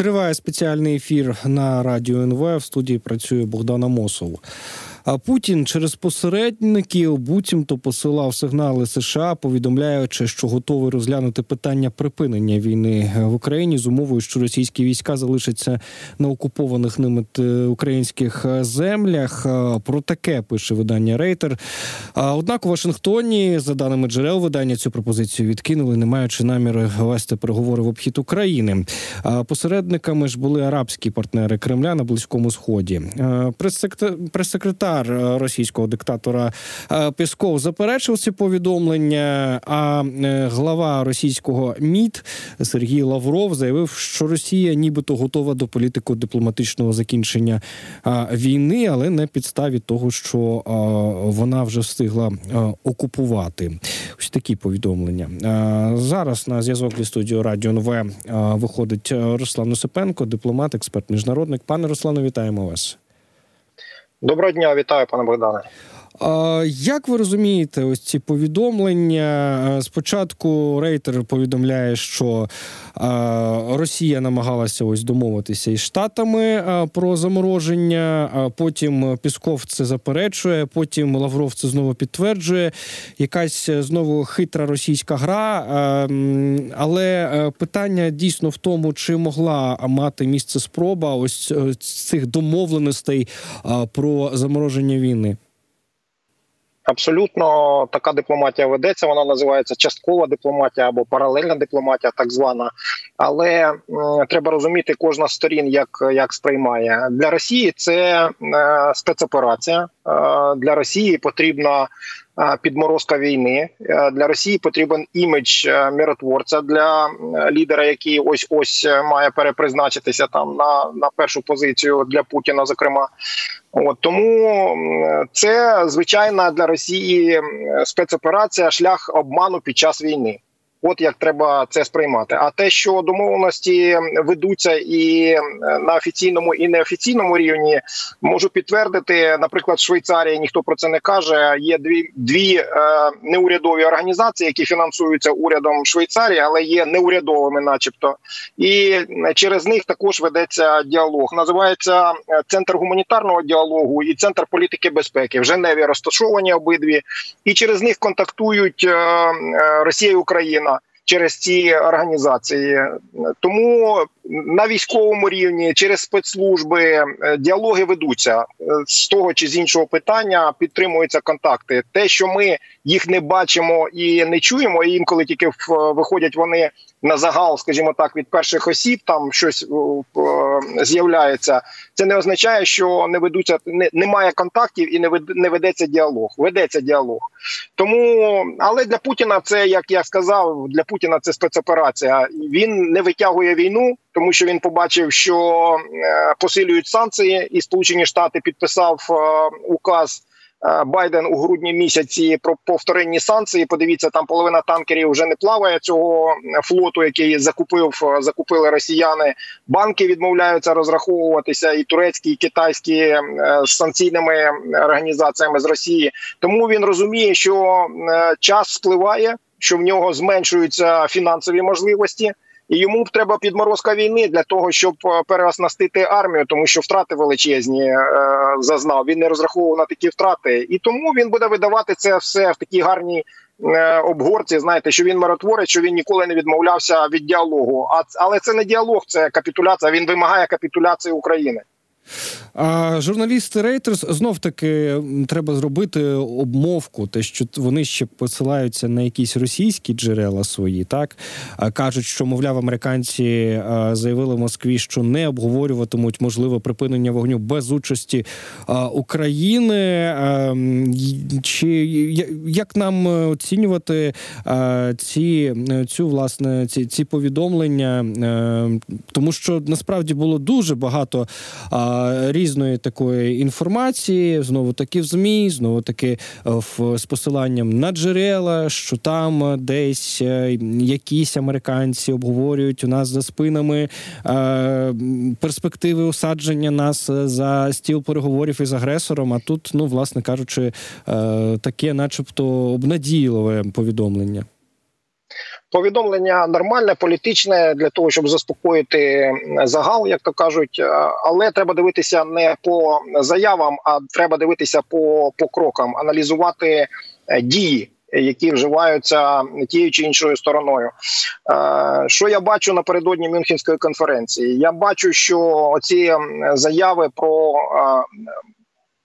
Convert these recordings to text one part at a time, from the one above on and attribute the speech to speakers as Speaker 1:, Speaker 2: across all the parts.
Speaker 1: Триває спеціальний ефір на радіо НВ. В студії працює Богдана Мосов. А Путін через посередників буцімто посилав сигнали США, повідомляючи, що готовий розглянути питання припинення війни в Україні з умовою, що російські війська залишаться на окупованих ними українських землях. Про таке пише видання Рейтер. Однак у Вашингтоні, за даними джерел видання, цю пропозицію відкинули, не маючи наміри вести переговори в обхід України. Посередниками ж були арабські партнери Кремля на близькому сході. Прес-секретар секретар е, російського диктатора е, Пісков заперечив ці повідомлення. А е, глава російського МІД Сергій Лавров заявив, що Росія нібито готова до політико-дипломатичного закінчення війни, але не підставі того, що вона вже встигла окупувати. Ось такі повідомлення. Зараз на зв'язок зі студією Радіо НВ виходить Руслан Осипенко, дипломат, експерт, міжнародник. Пане Руслану, вітаємо вас.
Speaker 2: Доброго дня, вітаю, пане Богдане.
Speaker 1: Як ви розумієте, ось ці повідомлення? Спочатку Рейтер повідомляє, що Росія намагалася ось домовитися із штатами про замороження. Потім Пісков це заперечує. Потім Лавров це знову підтверджує. Якась е, знову хитра російська гра. Але е, питання дійсно в тому, чи могла мати місце спроба ось е, цих домовленостей про замороження війни.
Speaker 2: Абсолютно така дипломатія ведеться. Вона називається часткова дипломатія або паралельна дипломатія, так звана. Але е, треба розуміти, кожна з сторін як як сприймає для Росії. Це е, спецоперація. Е, для Росії потрібна підморозка війни. Е, для Росії потрібен імідж е, миротворця для е, лідера, який ось ось має перепризначитися там на на першу позицію для Путіна. Зокрема, От тому це звичайна для Росії спецоперація, шлях обману під час війни. От як треба це сприймати. А те, що домовленості ведуться і е, на офіційному і неофіційному рівні, можу підтвердити, наприклад, в Швейцарії ніхто про це не каже. Є дві дві е, неурядові організації, які фінансуються урядом Швейцарії, але є неурядовими, начебто, і через них також ведеться діалог. Називається е, центр гуманітарного діалогу і центр політики безпеки. В Женеві розташовані обидві, і через них контактують е, Росія і Україна через ці організації. Тому на військовому рівні через спецслужби е, діалоги ведуться е, з того чи з іншого питання. Підтримуються контакти. Те, що ми їх не бачимо і не чуємо, і інколи тільки виходять вони на загал, скажімо так, від перших осіб там щось е, з'являється. Це не означає, що не ведуться не, немає контактів і не не ведеться діалог. Ведеться діалог. Тому, але для Путіна це як я сказав, для Путіна це спецоперація. Він не витягує війну, тому що він побачив, що е, посилюють санкції, і Сполучені Штати підписав е, указ. Е, Байден у грудні місяці про повторенні санкції. Подивіться, там половина танкерів вже не плаває цього флоту, який закупив закупили росіяни. Банки відмовляються розраховуватися, і турецькі, і китайські з санкційними організаціями з Росії. Тому він розуміє, що час спливає, що в нього зменшуються фінансові можливості і йому треба підморозка війни для того, щоб е, переоснастити армію, тому що втрати величезні е, зазнав. Він не розраховував на такі втрати, і тому він буде видавати це все в такій гарній. Е, обгорці, знаєте, що він миротворець, що він ніколи не відмовлявся від діалогу. А але це не діалог, це капітуляція. Він вимагає капітуляції України.
Speaker 1: А журналісти Рейтерс знов таки треба зробити обмовку, те, що вони ще посилаються на якісь російські джерела свої, так кажуть, що мовляв, американці заявили Москві, що не обговорюватимуть можливе припинення вогню без участі України. Чи як нам оцінювати ці цю власне ці, ці повідомлення? Тому що насправді було дуже багато різної такої інформації, знову таки в змі, знову таки е, в з посиланням на джерела, що там десь е, якісь американці обговорюють у нас за спинами е, перспективи осадження нас за стіл переговорів із агресором. А тут, ну власне кажучи, таке, начебто, обнадійливе повідомлення.
Speaker 2: Повідомлення нормальне, політичне для того, щоб заспокоїти загал, як то кажуть. Але треба дивитися не по заявам, а треба дивитися по, по крокам, аналізувати дії які вживаються тією чи іншою стороною. Що я бачу напередодні Мюнхенської конференції? Я бачу, що ці заяви про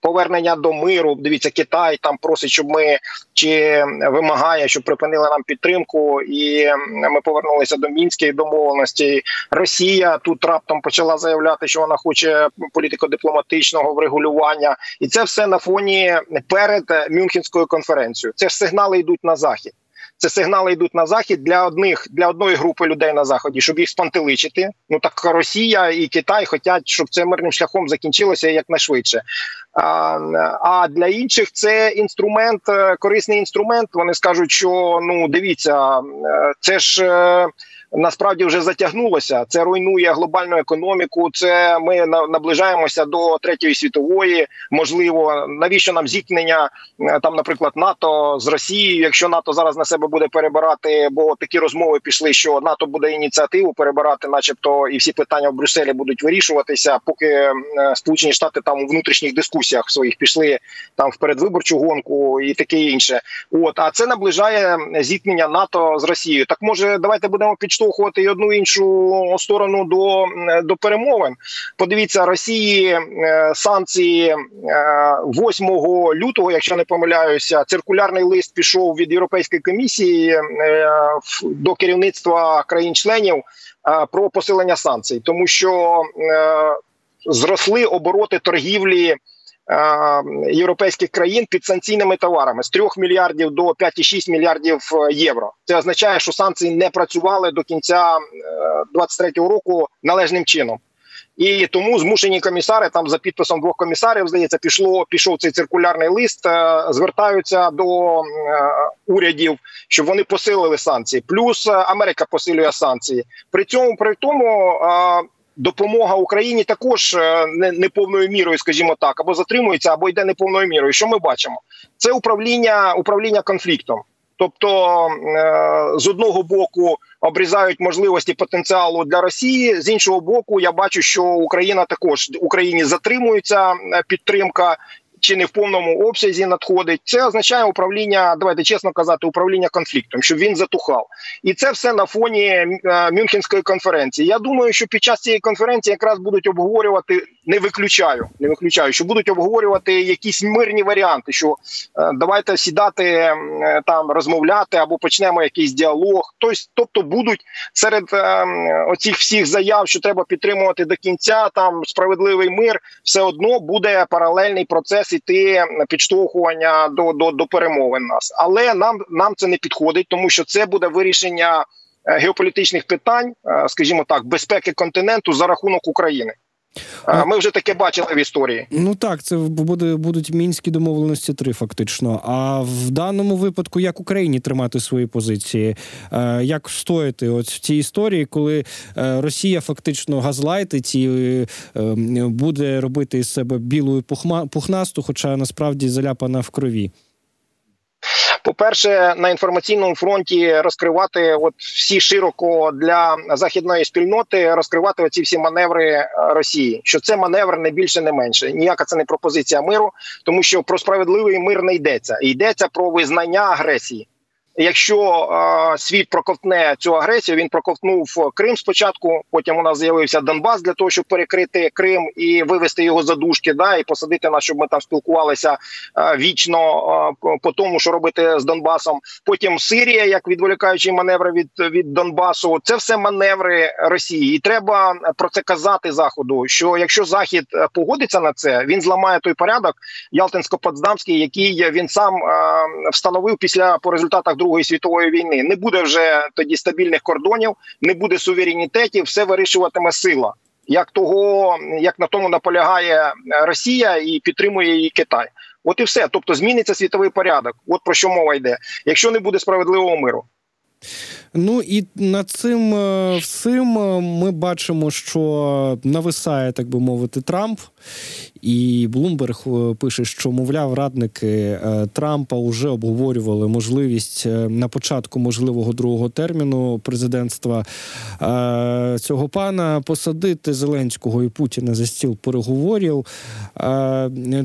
Speaker 2: повернення до миру. Дивіться, Китай там просить, щоб ми чи вимагає, щоб припинили нам підтримку, і ми повернулися до мінської домовленості. Росія тут раптом почала заявляти, що вона хоче політико-дипломатичного врегулювання, і це все на фоні перед Мюнхенською конференцією. Це ж сигнали йдуть на захід. Це сигнали йдуть на захід для одних для одної групи людей на заході, щоб їх спантеличити. Ну так Росія і Китай хочуть, щоб це мирним шляхом закінчилося якнайшвидше. А для інших це інструмент, е, корисний інструмент. Вони скажуть, що ну дивіться, е, це ж. Насправді вже затягнулося. Це руйнує глобальну економіку. Це ми наближаємося до третьої світової. Можливо, навіщо нам зіткнення е, там, наприклад, НАТО з Росією, якщо НАТО зараз на себе буде перебирати, бо такі розмови пішли, що НАТО буде ініціативу перебирати, начебто, і всі питання в Брюсселі будуть вирішуватися, поки е, Сполучені Штати там у внутрішніх дискусіях своїх пішли там в передвиборчу гонку і таке інше. От а це наближає зіткнення НАТО з Росією. Так може, давайте будемо підштовхувати підштовхувати і одну іншу сторону до до перемовин. Подивіться Росії е, санкції 8 е, лютого, якщо не помиляюся, циркулярний лист пішов від Європейської комісії е, до керівництва країн-членів про посилення санкцій, тому що зросли обороти торгівлі. Е, європейських країн під санкційними товарами з 3 мільярдів до 5,6 мільярдів е, євро. Це означає, що санкції не працювали до кінця 2023 е, року належним чином. І тому змушені комісари там за підписом двох комісарів здається, пішло пішов цей циркулярний лист. Звертаються до урядів, щоб вони посилили санкції. Плюс Америка посилює санкції. При цьому при тому допомога Україні також неповною не, не повною мірою, скажімо так, або затримується, або йде не повною мірою. Що ми бачимо? Це управління управління конфліктом. Тобто е, з одного боку обрізають можливості потенціалу для Росії з іншого боку, я бачу, що Україна також Україні затримується е, підтримка чи не в повному обсязі надходить. Це означає управління. Давайте чесно казати, управління конфліктом, щоб він затухав, і це все на фоні е, Мюнхенської конференції. Я думаю, що під час цієї конференції якраз будуть обговорювати. Не виключаю, не виключаю, що будуть обговорювати якісь мирні варіанти. Що е, давайте сідати е, там, розмовляти або почнемо якийсь діалог. Тобто, будуть серед оцих всіх заяв, що треба підтримувати до кінця. Там справедливий мир, все одно буде паралельний процес іти підштовхування до до, до перемовин нас, але нам нам це не підходить, тому що це буде вирішення е, геополітичних питань, е, скажімо так, безпеки континенту за рахунок України. Ми вже таке бачили в історії.
Speaker 1: Ну так, це буде будуть мінські домовленості три, фактично. А в даному випадку, як Україні тримати свої позиції, е, як стояти от в цій історії, коли е, Росія фактично газлайтить і е, буде робити із себе білою пухнасту, хоча насправді заляпана в крові.
Speaker 2: По перше, на інформаційному фронті розкривати от всі широко для західної спільноти розкривати оці всі маневри е, Росії. Що це маневр не більше, не менше. Ніяка це не пропозиція миру, тому що про справедливий мир не йдеться. Йдеться про визнання агресії. Якщо е, світ проковтне цю агресію, він проковтнув Крим спочатку. Потім у нас з'явився Донбас для того, щоб перекрити Крим і вивести його за дужки, да і посадити нас, щоб ми там спілкувалися е, вічно е, по тому, що робити з Донбасом. Потім Сирія, як відволікаючий маневр від від Донбасу, це все маневри Росії, і треба про це казати Заходу. Що якщо Захід погодиться на це, він зламає той порядок Ялтинсько-Потсдамський, який він сам встановив після по результатах Другої світової війни. Не буде вже тоді стабільних кордонів, не буде суверенітетів, все вирішуватиме сила. Як того, як на тому наполягає Росія і підтримує її Китай, от і все. Тобто зміниться світовий порядок. От про що мова йде, якщо не буде справедливого миру.
Speaker 1: Ну і над цим е, всім е, ми бачимо, що нависає, так би мовити, Трамп, І Блумберг пише, що мовляв, радники Трампа вже обговорювали можливість на початку можливого другого терміну президентства цього пана посадити Зеленського і Путіна за стіл переговорів.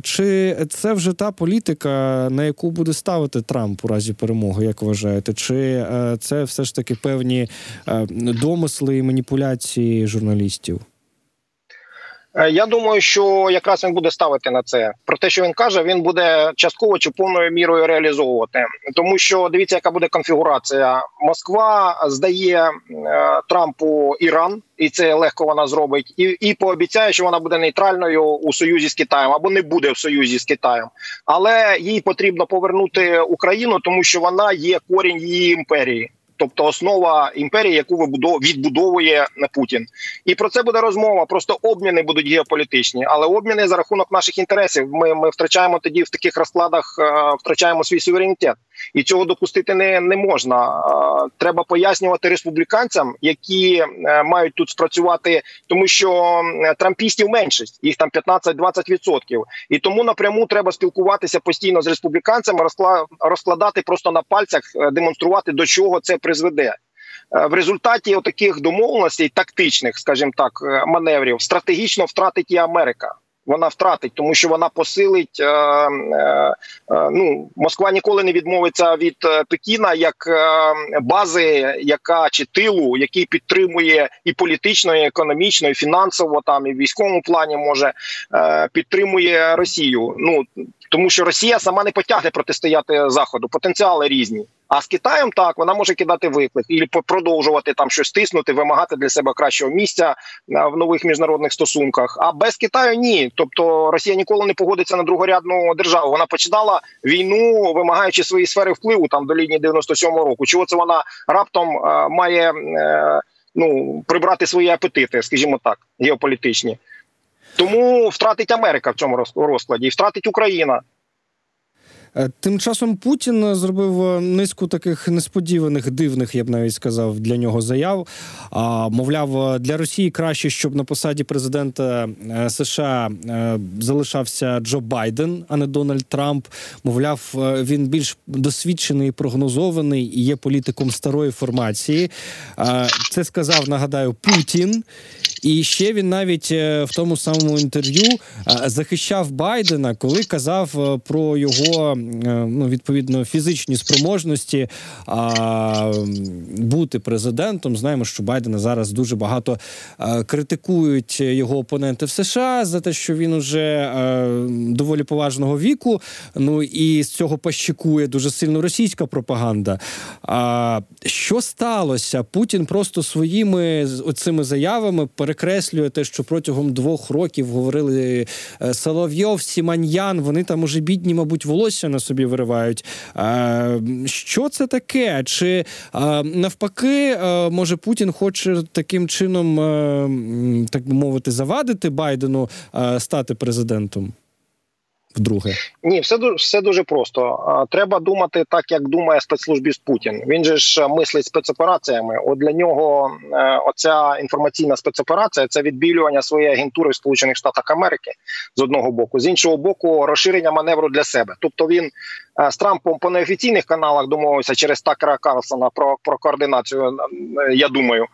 Speaker 1: Чи це вже та політика, на яку буде ставити Трамп у разі перемоги, як вважаєте? Чи це все ж таки певні домисли і маніпуляції журналістів?
Speaker 2: Е, я думаю, що якраз він буде ставити на це. Про те, що він каже, він буде частково чи повною мірою реалізовувати, тому що дивіться, яка буде конфігурація. Москва здає е, Трампу Іран, і це легко вона зробить, і і пообіцяє, що вона буде нейтральною у союзі з Китаєм або не буде в союзі з Китаєм, але їй потрібно повернути Україну, тому що вона є корінь її імперії тобто основа імперії, яку відбудовує Путін, і про це буде розмова. Просто обміни будуть геополітичні, але обміни за рахунок наших інтересів. Ми ми втрачаємо тоді в таких розкладах, е, втрачаємо свій суверенітет і цього допустити не не можна. Треба пояснювати республіканцям, які е, мають тут спрацювати, тому що трампістів меншість, їх там 15-20%. І тому напряму треба спілкуватися постійно з республіканцями, розкладати просто на пальцях, е, демонструвати до чого це призведе. Е, в результаті таких домовленостей, тактичних, скажімо так, маневрів, стратегічно втратить і Америка вона втратить, тому що вона посилить. Е, е, е, ну Москва ніколи не відмовиться від е, Пекіна як е, бази, яка чи тилу, який підтримує і політично, і економічно, і фінансово там і в військовому плані може е, підтримує Росію. Ну тому що Росія сама не потягне протистояти заходу. Потенціали різні. А з Китаєм так вона може кидати виклик і продовжувати там щось тиснути, вимагати для себе кращого місця в нових міжнародних стосунках. А без Китаю ні. Тобто Росія ніколи не погодиться на другорядну державу. Вона починала війну, вимагаючи свої сфери впливу там до лінії 97-го року. Чого це вона раптом має е, ну прибрати свої апетити, скажімо так, геополітичні. Тому втратить Америка в цьому розкладі і втратить Україна.
Speaker 1: Е, тим часом Путін зробив е, низку таких несподіваних дивних, я б навіть сказав, для нього заяв. А мовляв, для Росії краще, щоб на посаді президента е, США залишався Джо Байден, а не Дональд Трамп. Мовляв, він більш досвідчений, прогнозований і є політиком старої формації. Це сказав, нагадаю, Путін. І ще він навіть в тому самому інтерв'ю захищав Байдена, коли казав про його Е, ну, відповідно фізичні спроможності а, бути президентом. Знаємо, що Байдена зараз дуже багато е, критикують його опоненти в США за те, що він уже е, доволі поважного віку. Ну і з цього пощикує дуже сильно російська пропаганда. А що сталося? Путін просто своїми оцими заявами перекреслює те, що протягом двох років говорили Соловйов, Сіманьян. Вони там уже бідні, мабуть, волосся на собі виривають. Що це таке? Чи навпаки, може Путін хоче таким чином, так би мовити, завадити Байдену стати президентом? Вдруге,
Speaker 2: ні, все все дуже просто. Треба думати так, як думає спецслужбіст Путін. Він же ж мислить спецопераціями. От для нього е, оця інформаційна спецоперація це відбілювання своєї агентури в Сполучених Штатах Америки з одного боку, з іншого боку, розширення маневру для себе. Тобто він е, з Трампом по неофіційних каналах домовився через Такера Карлсона про про координацію. Е, я думаю,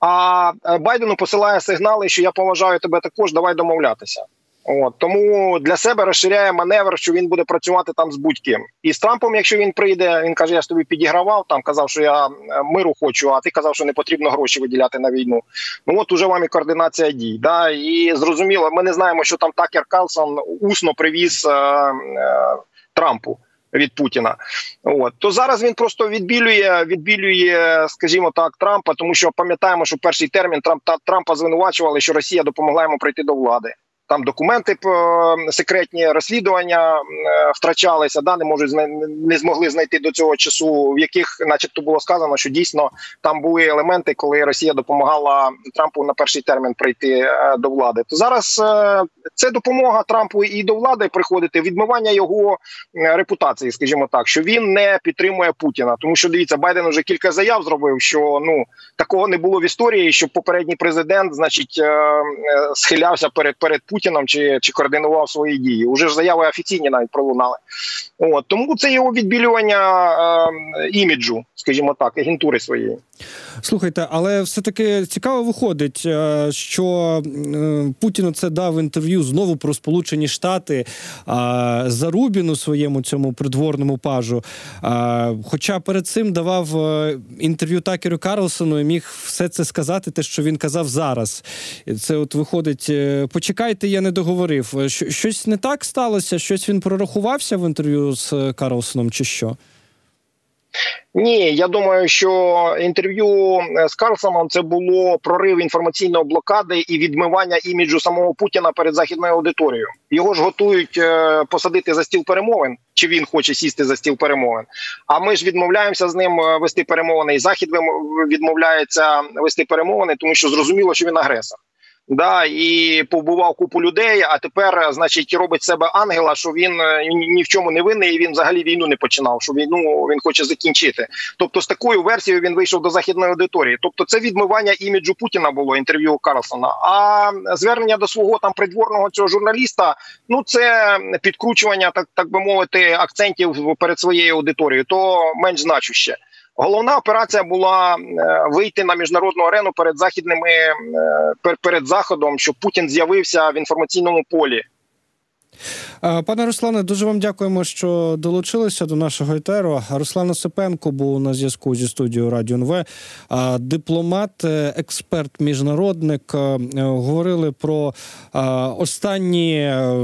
Speaker 2: а Байдену посилає сигнали, що я поважаю тебе також. Давай домовлятися. От тому для себе розширяє маневр, що він буде працювати там з будь-ким. І з Трампом, якщо він прийде, він каже: Я ж тобі підігравав, там казав, що я е, миру хочу, а ти казав, що не потрібно гроші виділяти на війну. Ну от уже вам і координація дій. Да? І зрозуміло, ми не знаємо, що там Такер Карлсон усно привіз е, е, Трампу. Від Путіна, от то зараз він просто відбілює, відбілює, скажімо так, Трампа, тому що пам'ятаємо, що перший термін Трамп Трампа звинувачували, що Росія допомогла йому прийти до влади там документи е, секретні розслідування е, втрачалися, да не можуть не змогли знайти до цього часу, в яких, начебто, було сказано, що дійсно там були елементи, коли Росія допомагала Трампу на перший термін прийти е, до влади. То зараз це допомога Трампу і до влади приходити, відмивання його репутації, скажімо так, що він не підтримує Путіна, тому що дивіться, Байден вже кілька заяв зробив, що ну такого не було в історії, щоб попередній президент, значить, схилявся перед перед Путіним Путіним чи, чи координував свої дії. Уже ж заяви офіційні навіть пролунали. От тому це його відбілювання е, іміджу, скажімо так, агентури своєї.
Speaker 1: Слухайте, але все-таки цікаво виходить, е, що е, Путіну це дав інтерв'ю знову про Сполучені Штати а, Зарубіну своєму цьому придворному пажу. Хоча перед цим давав е, інтерв'ю Такеру Карлсону і міг все це сказати, те, що він казав зараз. Це от виходить, е, почекайте, я не договорив. Е, Щось не так сталося? Щось він прорахувався в інтерв'ю з е, Карлсоном, чи що?
Speaker 2: Ні, я думаю, що інтерв'ю е, з Карлсоном це було прорив інформаційної блокади і відмивання іміджу самого Путіна перед західною аудиторією. Його ж готують е, посадити за стіл перемовин, чи він хоче сісти за стіл перемовин. А ми ж відмовляємося з ним е, вести перемовини. І захід відмовляється вести перемовини, тому що зрозуміло, що він агресор. Да, і повбивав купу людей. А тепер, е, значить, робить себе ангела, що він е, ні в чому не винний, і він взагалі війну не починав. Що війну він хоче закінчити. Тобто, з такою версією він вийшов до західної аудиторії. Тобто, це відмивання іміджу Путіна було інтерв'ю Карлсона. А звернення до свого там придворного цього журналіста, ну це підкручування, так так би мовити, акцентів перед своєю аудиторією. То менш значуще. Головна операція була е, вийти на міжнародну арену перед західними е, пер- перед заходом, щоб Путін з'явився в інформаційному полі.
Speaker 1: Е, Пане Руслане, дуже вам дякуємо, що долучилися до нашого етеру. Руслан Осипенко був на зв'язку зі студією Радіо НВ. А, Дипломат, е, експерт, міжнародник. Е, е, Говорили про е, останні е,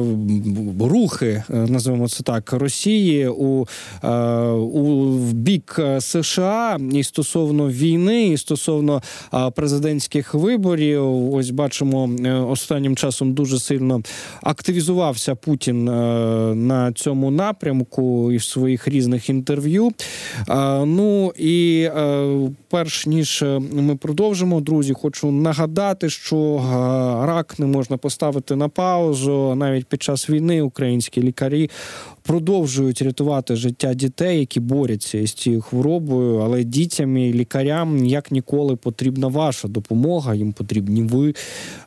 Speaker 1: рухи, е, називаємо це так, Росії у, е, у бік е, США і стосовно війни, і стосовно е, президентських виборів. Ось бачимо е, останнім часом дуже сильно активізувався Путін е, на цьому напрямку і в своїх різних інтерв'ю. Е, Ну і е, перш ніж е, ми продовжимо, друзі, хочу нагадати, що е, рак не можна поставити на паузу. Навіть під час війни українські лікарі продовжують рятувати життя дітей, які борються із цією хворобою. Але дітям і лікарям як ніколи потрібна ваша допомога. Їм потрібні ви.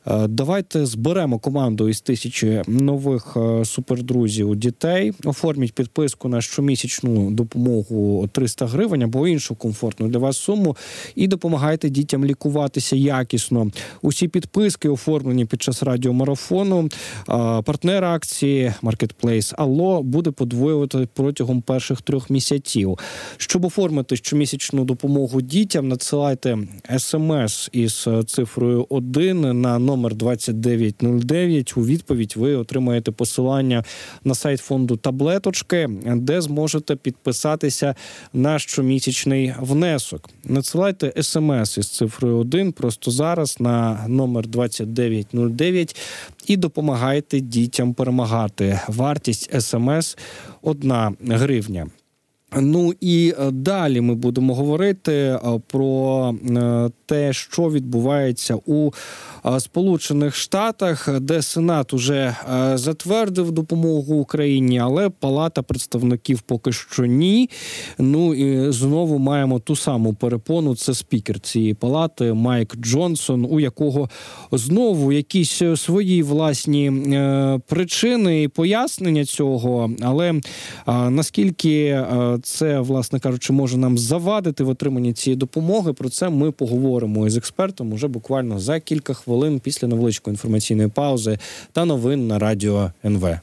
Speaker 1: Е, Давайте зберемо команду із тисячі нових е, супердрузів дітей. Оформіть підписку на щомісячну допомогу 300 гривень або іншу комфортну для вас суму, і допомагайте дітям лікуватися якісно. Усі підписки оформлені під час радіомарафону. Е, Партнер акції Marketplace Алло буде подвоювати протягом перших трьох місяців. Щоб оформити щомісячну допомогу дітям, надсилайте смс із е, цифрою 1 на номер 2909. У відповідь ви отримаєте посилання на сайт фонду таблеточки, де зможете підписатися на щомісячний внесок. Надсилайте смс із цифрою 1 просто зараз на номер 2909 і допомагайте дітям перемагати. Вартість смс 1 гривня. Ну і е, далі ми будемо говорити е, про е, те, що відбувається у Сполучених Штатах, де Сенат уже затвердив допомогу Україні, але Палата представників поки що ні. Ну і знову маємо ту саму перепону. Це спікер цієї палати Майк Джонсон, у якого знову якісь свої власні причини і пояснення цього. Але наскільки це, власне кажучи, може нам завадити в отриманні цієї допомоги, про це ми поговоримо із експертом уже буквально за кілька хвилин після невеличкої інформаційної паузи та новин на радіо НВ.